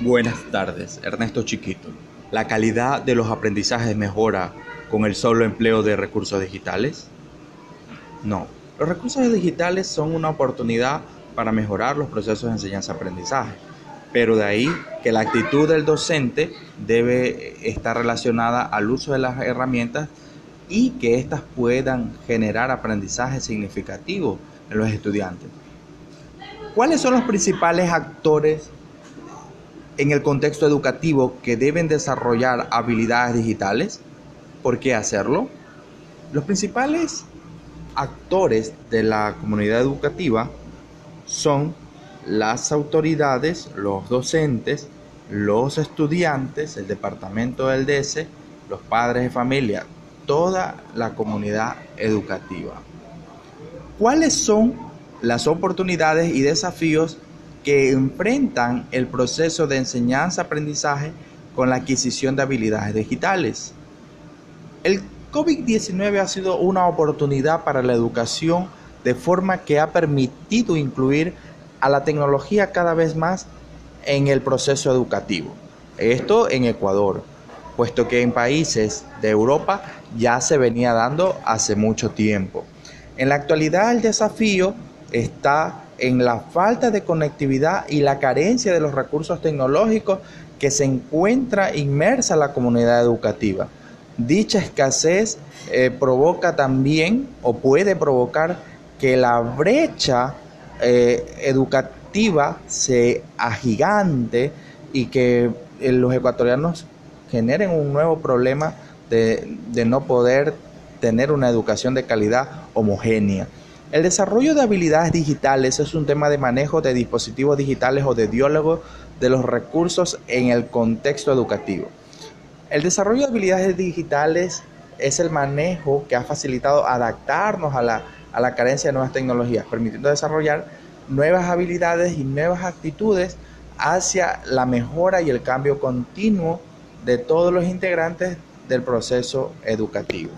Buenas tardes, Ernesto Chiquito. ¿La calidad de los aprendizajes mejora con el solo empleo de recursos digitales? No, los recursos digitales son una oportunidad para mejorar los procesos de enseñanza-aprendizaje, pero de ahí que la actitud del docente debe estar relacionada al uso de las herramientas y que éstas puedan generar aprendizaje significativo en los estudiantes. ¿Cuáles son los principales actores en el contexto educativo que deben desarrollar habilidades digitales? ¿Por qué hacerlo? Los principales actores de la comunidad educativa son las autoridades, los docentes, los estudiantes, el departamento del DS, los padres de familia, toda la comunidad educativa. ¿Cuáles son las oportunidades y desafíos que enfrentan el proceso de enseñanza-aprendizaje con la adquisición de habilidades digitales? El COVID-19 ha sido una oportunidad para la educación de forma que ha permitido incluir a la tecnología cada vez más en el proceso educativo. Esto en Ecuador, puesto que en países de Europa ya se venía dando hace mucho tiempo. En la actualidad el desafío está en la falta de conectividad y la carencia de los recursos tecnológicos que se encuentra inmersa la comunidad educativa. Dicha escasez eh, provoca también o puede provocar que la brecha eh, educativa se agigante y que eh, los ecuatorianos generen un nuevo problema de, de no poder tener una educación de calidad homogénea. El desarrollo de habilidades digitales es un tema de manejo de dispositivos digitales o de diálogo de los recursos en el contexto educativo. El desarrollo de habilidades digitales es el manejo que ha facilitado adaptarnos a la, a la carencia de nuevas tecnologías, permitiendo desarrollar nuevas habilidades y nuevas actitudes hacia la mejora y el cambio continuo de todos los integrantes del proceso educativo.